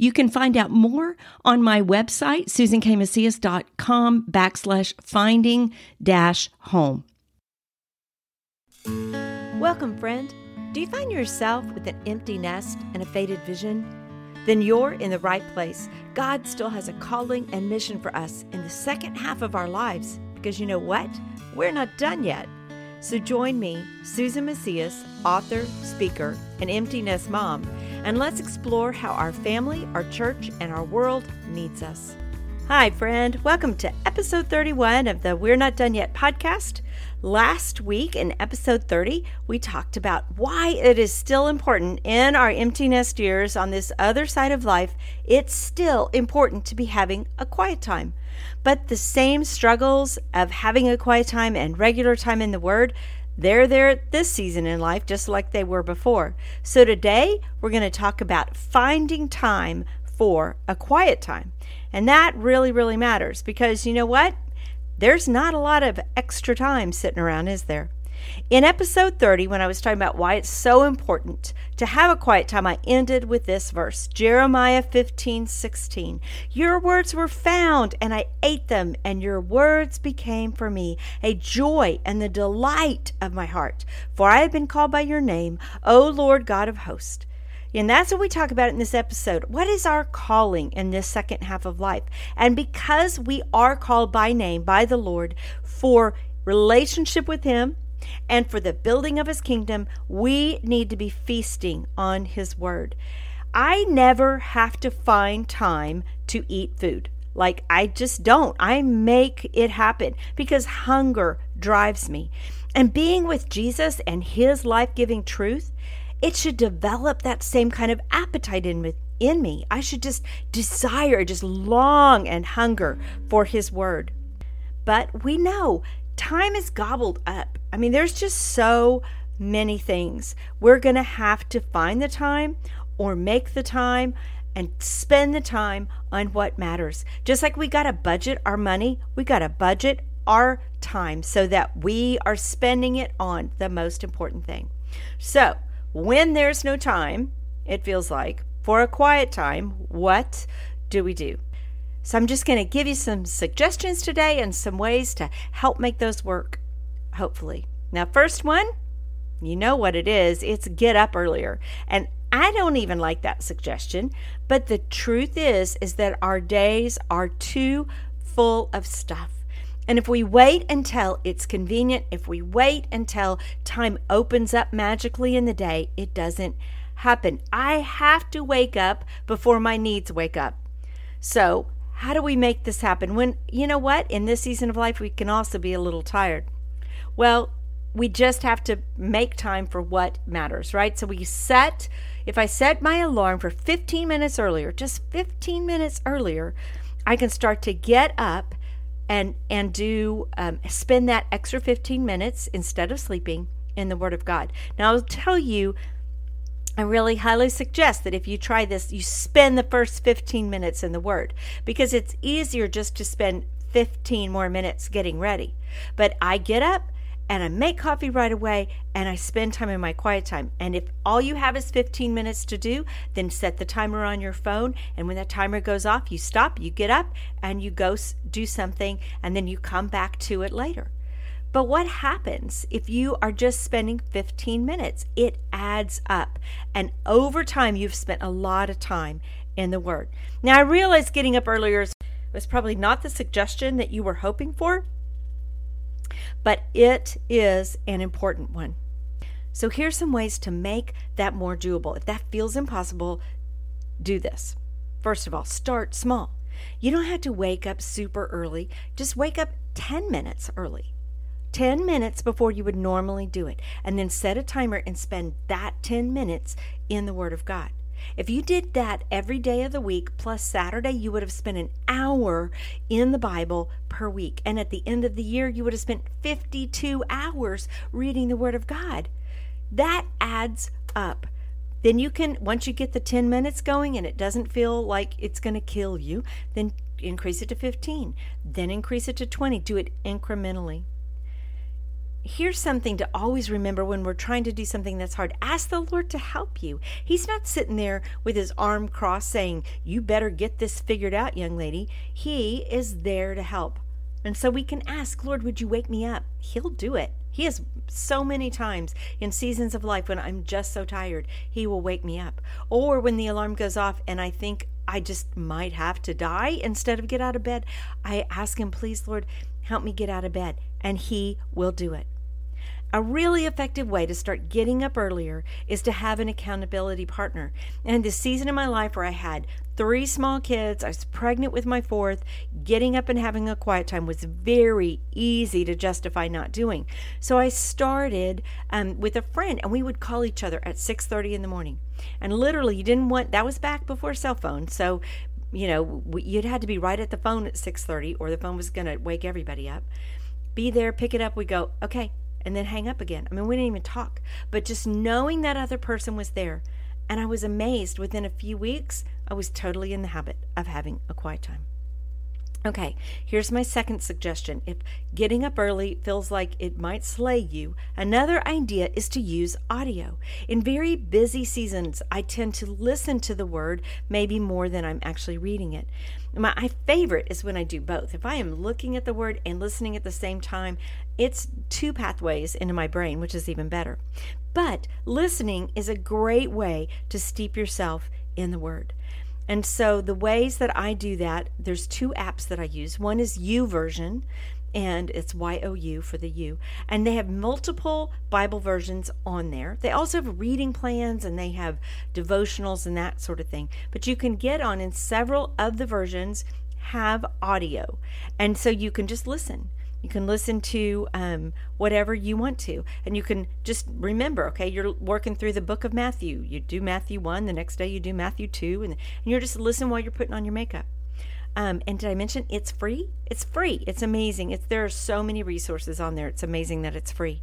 You can find out more on my website, susankmacias.com backslash finding dash home. Welcome, friend. Do you find yourself with an empty nest and a faded vision? Then you're in the right place. God still has a calling and mission for us in the second half of our lives because you know what? We're not done yet. So join me, Susan Macias, author, speaker, and empty nest mom and let's explore how our family, our church, and our world needs us. Hi, friend. Welcome to episode 31 of the We're Not Done Yet podcast. Last week in episode 30, we talked about why it is still important in our empty nest years on this other side of life. It's still important to be having a quiet time. But the same struggles of having a quiet time and regular time in the Word they're there this season in life just like they were before. So today we're going to talk about finding time for a quiet time. And that really, really matters because you know what? There's not a lot of extra time sitting around, is there? In episode 30, when I was talking about why it's so important to have a quiet time, I ended with this verse Jeremiah 15 16. Your words were found, and I ate them, and your words became for me a joy and the delight of my heart. For I have been called by your name, O Lord God of hosts. And that's what we talk about in this episode. What is our calling in this second half of life? And because we are called by name, by the Lord, for relationship with Him, and for the building of his kingdom, we need to be feasting on his word. I never have to find time to eat food. Like, I just don't. I make it happen because hunger drives me. And being with Jesus and his life giving truth, it should develop that same kind of appetite in, in me. I should just desire, just long and hunger for his word. But we know time is gobbled up. I mean, there's just so many things. We're going to have to find the time or make the time and spend the time on what matters. Just like we got to budget our money, we got to budget our time so that we are spending it on the most important thing. So, when there's no time, it feels like, for a quiet time, what do we do? So I'm just going to give you some suggestions today and some ways to help make those work, hopefully. Now, first one, you know what it is it's get up earlier. And I don't even like that suggestion, but the truth is is that our days are too full of stuff. And if we wait until it's convenient, if we wait until time opens up magically in the day, it doesn't happen. I have to wake up before my needs wake up. So how do we make this happen? When, you know what, in this season of life, we can also be a little tired. Well, we just have to make time for what matters, right? So we set, if I set my alarm for 15 minutes earlier, just 15 minutes earlier, I can start to get up and and do um, spend that extra 15 minutes instead of sleeping in the Word of God. Now I'll tell you I really highly suggest that if you try this, you spend the first 15 minutes in the Word because it's easier just to spend 15 more minutes getting ready. But I get up and I make coffee right away and I spend time in my quiet time. And if all you have is 15 minutes to do, then set the timer on your phone. And when that timer goes off, you stop, you get up, and you go do something, and then you come back to it later. But what happens if you are just spending 15 minutes? It adds up. And over time, you've spent a lot of time in the Word. Now, I realize getting up earlier was probably not the suggestion that you were hoping for, but it is an important one. So, here's some ways to make that more doable. If that feels impossible, do this. First of all, start small. You don't have to wake up super early, just wake up 10 minutes early. 10 minutes before you would normally do it, and then set a timer and spend that 10 minutes in the Word of God. If you did that every day of the week plus Saturday, you would have spent an hour in the Bible per week. And at the end of the year, you would have spent 52 hours reading the Word of God. That adds up. Then you can, once you get the 10 minutes going and it doesn't feel like it's going to kill you, then increase it to 15, then increase it to 20. Do it incrementally here's something to always remember when we're trying to do something that's hard. Ask the Lord to help you. He's not sitting there with his arm crossed saying, You better get this figured out, young lady. He is there to help. And so we can ask, Lord, would you wake me up? He'll do it. He has so many times in seasons of life when I'm just so tired, He will wake me up. Or when the alarm goes off and I think I just might have to die instead of get out of bed, I ask Him, please, Lord, help me get out of bed. And He will do it. A really effective way to start getting up earlier is to have an accountability partner. And this season in my life where I had three small kids, I was pregnant with my fourth, getting up and having a quiet time was very easy to justify not doing. So I started um, with a friend, and we would call each other at 6:30 in the morning. And literally, you didn't want that was back before cell phones, so you know you'd had to be right at the phone at 6:30, or the phone was going to wake everybody up. Be there, pick it up. We go, okay, and then hang up again. I mean, we didn't even talk, but just knowing that other person was there. And I was amazed within a few weeks, I was totally in the habit of having a quiet time. Okay, here's my second suggestion. If getting up early feels like it might slay you, another idea is to use audio. In very busy seasons, I tend to listen to the word maybe more than I'm actually reading it. My favorite is when I do both. If I am looking at the word and listening at the same time, it's two pathways into my brain, which is even better. But listening is a great way to steep yourself in the word. And so the ways that I do that, there's two apps that I use. One is YouVersion, and it's Y O U for the U. And they have multiple Bible versions on there. They also have reading plans and they have devotionals and that sort of thing. But you can get on in several of the versions have audio. And so you can just listen. You can listen to um, whatever you want to. And you can just remember, okay, you're working through the book of Matthew. You do Matthew 1, the next day you do Matthew 2, and, and you're just listening while you're putting on your makeup. Um, and did I mention it's free? It's free. It's amazing. It's there are so many resources on there. It's amazing that it's free.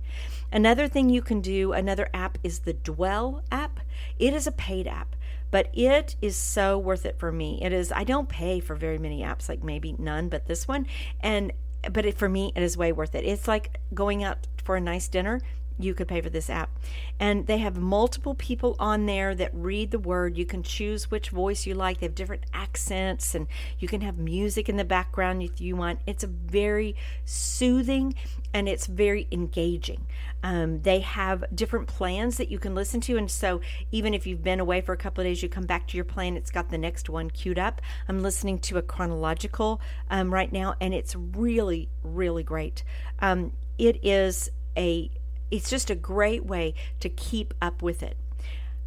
Another thing you can do, another app is the Dwell app. It is a paid app, but it is so worth it for me. It is. I don't pay for very many apps, like maybe none, but this one, and but it, for me, it is way worth it. It's like going out for a nice dinner you could pay for this app. And they have multiple people on there that read the word. You can choose which voice you like. They have different accents and you can have music in the background if you want. It's a very soothing and it's very engaging. Um, they have different plans that you can listen to. And so even if you've been away for a couple of days, you come back to your plan, it's got the next one queued up. I'm listening to a chronological um, right now and it's really, really great. Um, it is a it's just a great way to keep up with it.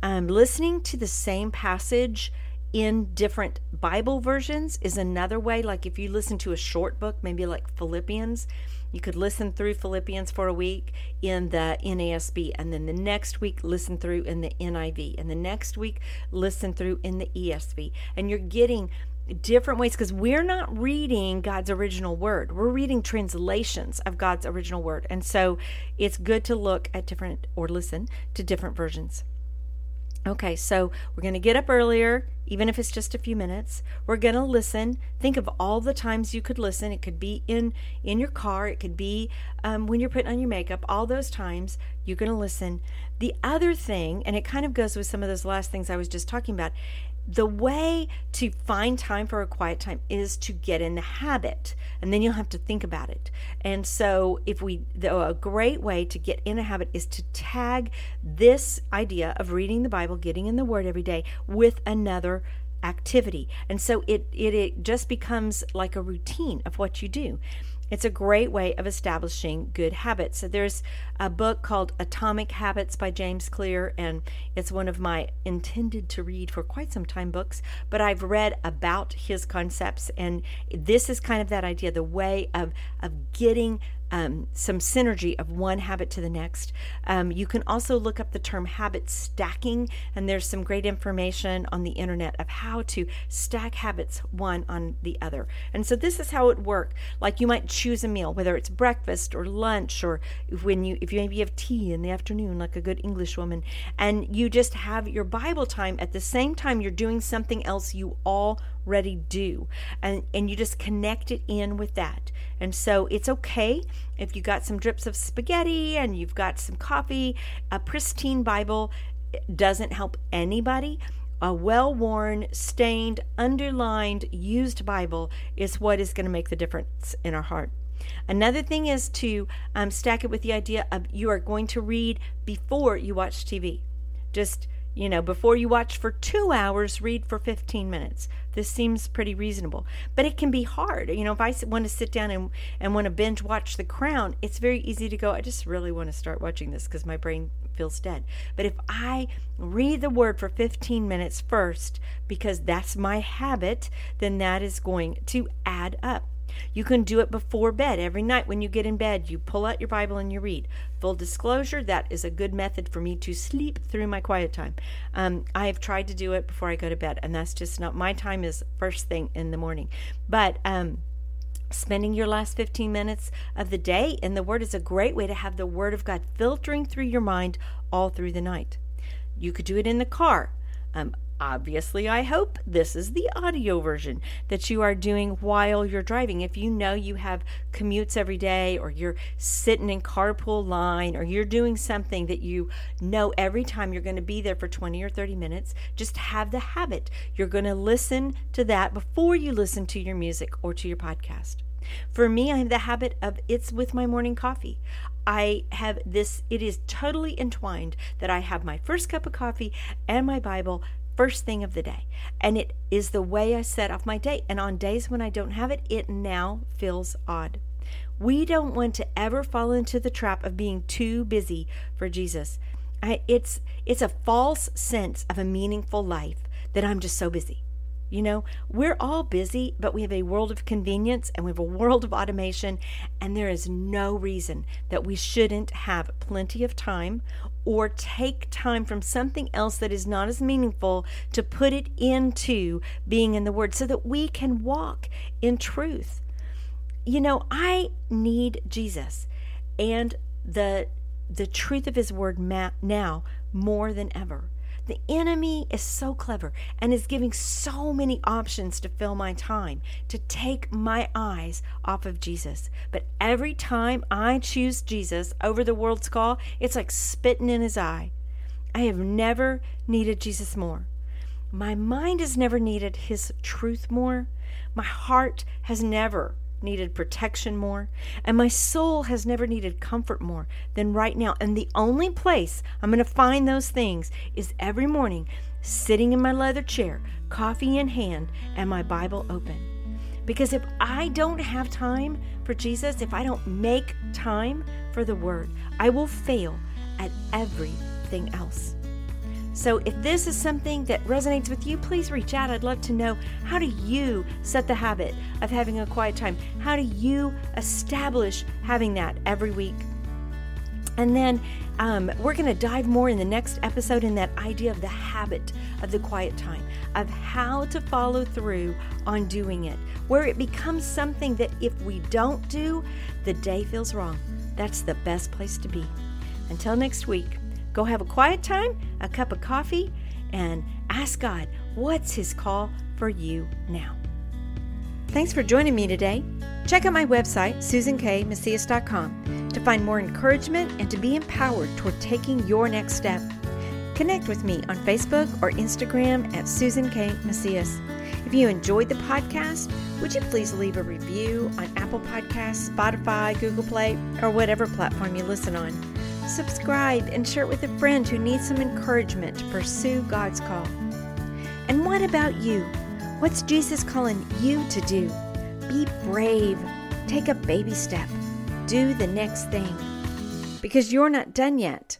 Um, listening to the same passage in different Bible versions is another way. Like if you listen to a short book, maybe like Philippians, you could listen through Philippians for a week in the NASB, and then the next week listen through in the NIV, and the next week listen through in the ESV. And you're getting different ways because we're not reading God's original word. We're reading translations of God's original word. And so it's good to look at different or listen to different versions. Okay, so we're going to get up earlier, even if it's just a few minutes. We're going to listen. Think of all the times you could listen. It could be in in your car. It could be um, when you're putting on your makeup. All those times you're going to listen. The other thing, and it kind of goes with some of those last things I was just talking about, the way to find time for a quiet time is to get in the habit and then you'll have to think about it and so if we the, a great way to get in a habit is to tag this idea of reading the bible getting in the word every day with another activity and so it, it it just becomes like a routine of what you do it's a great way of establishing good habits. So there's a book called Atomic Habits by James Clear, and it's one of my intended to read for quite some time books. But I've read about his concepts, and this is kind of that idea the way of, of getting um, some synergy of one habit to the next. Um, you can also look up the term habit stacking, and there's some great information on the internet of how to stack habits one on the other. And so this is how it works. Like you might choose a meal, whether it's breakfast or lunch, or when you if you maybe have tea in the afternoon, like a good English woman, and you just have your Bible time at the same time you're doing something else you already do, and and you just connect it in with that. And so it's okay if you got some drips of spaghetti and you've got some coffee. A pristine Bible doesn't help anybody. A well worn, stained, underlined, used Bible is what is going to make the difference in our heart. Another thing is to um, stack it with the idea of you are going to read before you watch TV. Just you know, before you watch for two hours, read for 15 minutes. This seems pretty reasonable. But it can be hard. You know, if I want to sit down and, and want to binge watch The Crown, it's very easy to go, I just really want to start watching this because my brain feels dead. But if I read the word for 15 minutes first, because that's my habit, then that is going to add up. You can do it before bed. Every night when you get in bed, you pull out your Bible and you read. Full disclosure, that is a good method for me to sleep through my quiet time. Um, I have tried to do it before I go to bed, and that's just not my time is first thing in the morning. But um, Spending your last 15 minutes of the day in the Word is a great way to have the Word of God filtering through your mind all through the night. You could do it in the car. Um, Obviously, I hope this is the audio version that you are doing while you're driving. If you know you have commutes every day, or you're sitting in carpool line, or you're doing something that you know every time you're going to be there for 20 or 30 minutes, just have the habit. You're going to listen to that before you listen to your music or to your podcast. For me, I have the habit of it's with my morning coffee. I have this, it is totally entwined that I have my first cup of coffee and my Bible first thing of the day. And it is the way I set off my day. And on days when I don't have it, it now feels odd. We don't want to ever fall into the trap of being too busy for Jesus. I, it's it's a false sense of a meaningful life that I'm just so busy. You know, we're all busy, but we have a world of convenience and we have a world of automation, and there is no reason that we shouldn't have plenty of time or take time from something else that is not as meaningful to put it into being in the Word so that we can walk in truth. You know, I need Jesus and the the truth of his word now more than ever. The enemy is so clever and is giving so many options to fill my time, to take my eyes off of Jesus. But every time I choose Jesus over the world's call, it's like spitting in his eye. I have never needed Jesus more. My mind has never needed his truth more. My heart has never needed protection more, and my soul has never needed comfort more than right now. And the only place I'm going to find those things is every morning sitting in my leather chair, coffee in hand, and my Bible open. Because if I don't have time for Jesus, if I don't make time for the Word, I will fail at everything else. So if this is something that resonates with you, please reach out. I'd love to know how do you set the habit of having a quiet time? How do you establish having that every week? And then um, we're going to dive more in the next episode in that idea of the habit of the quiet time, of how to follow through on doing it, where it becomes something that if we don't do, the day feels wrong. That's the best place to be. Until next week. Go have a quiet time, a cup of coffee, and ask God, what's His call for you now? Thanks for joining me today. Check out my website, susankmacias.com, to find more encouragement and to be empowered toward taking your next step. Connect with me on Facebook or Instagram at Susan K. Macias. If you enjoyed the podcast, would you please leave a review on Apple Podcasts, Spotify, Google Play, or whatever platform you listen on? Subscribe, and share it with a friend who needs some encouragement to pursue God's call. And what about you? What's Jesus calling you to do? Be brave. Take a baby step. Do the next thing. Because you're not done yet.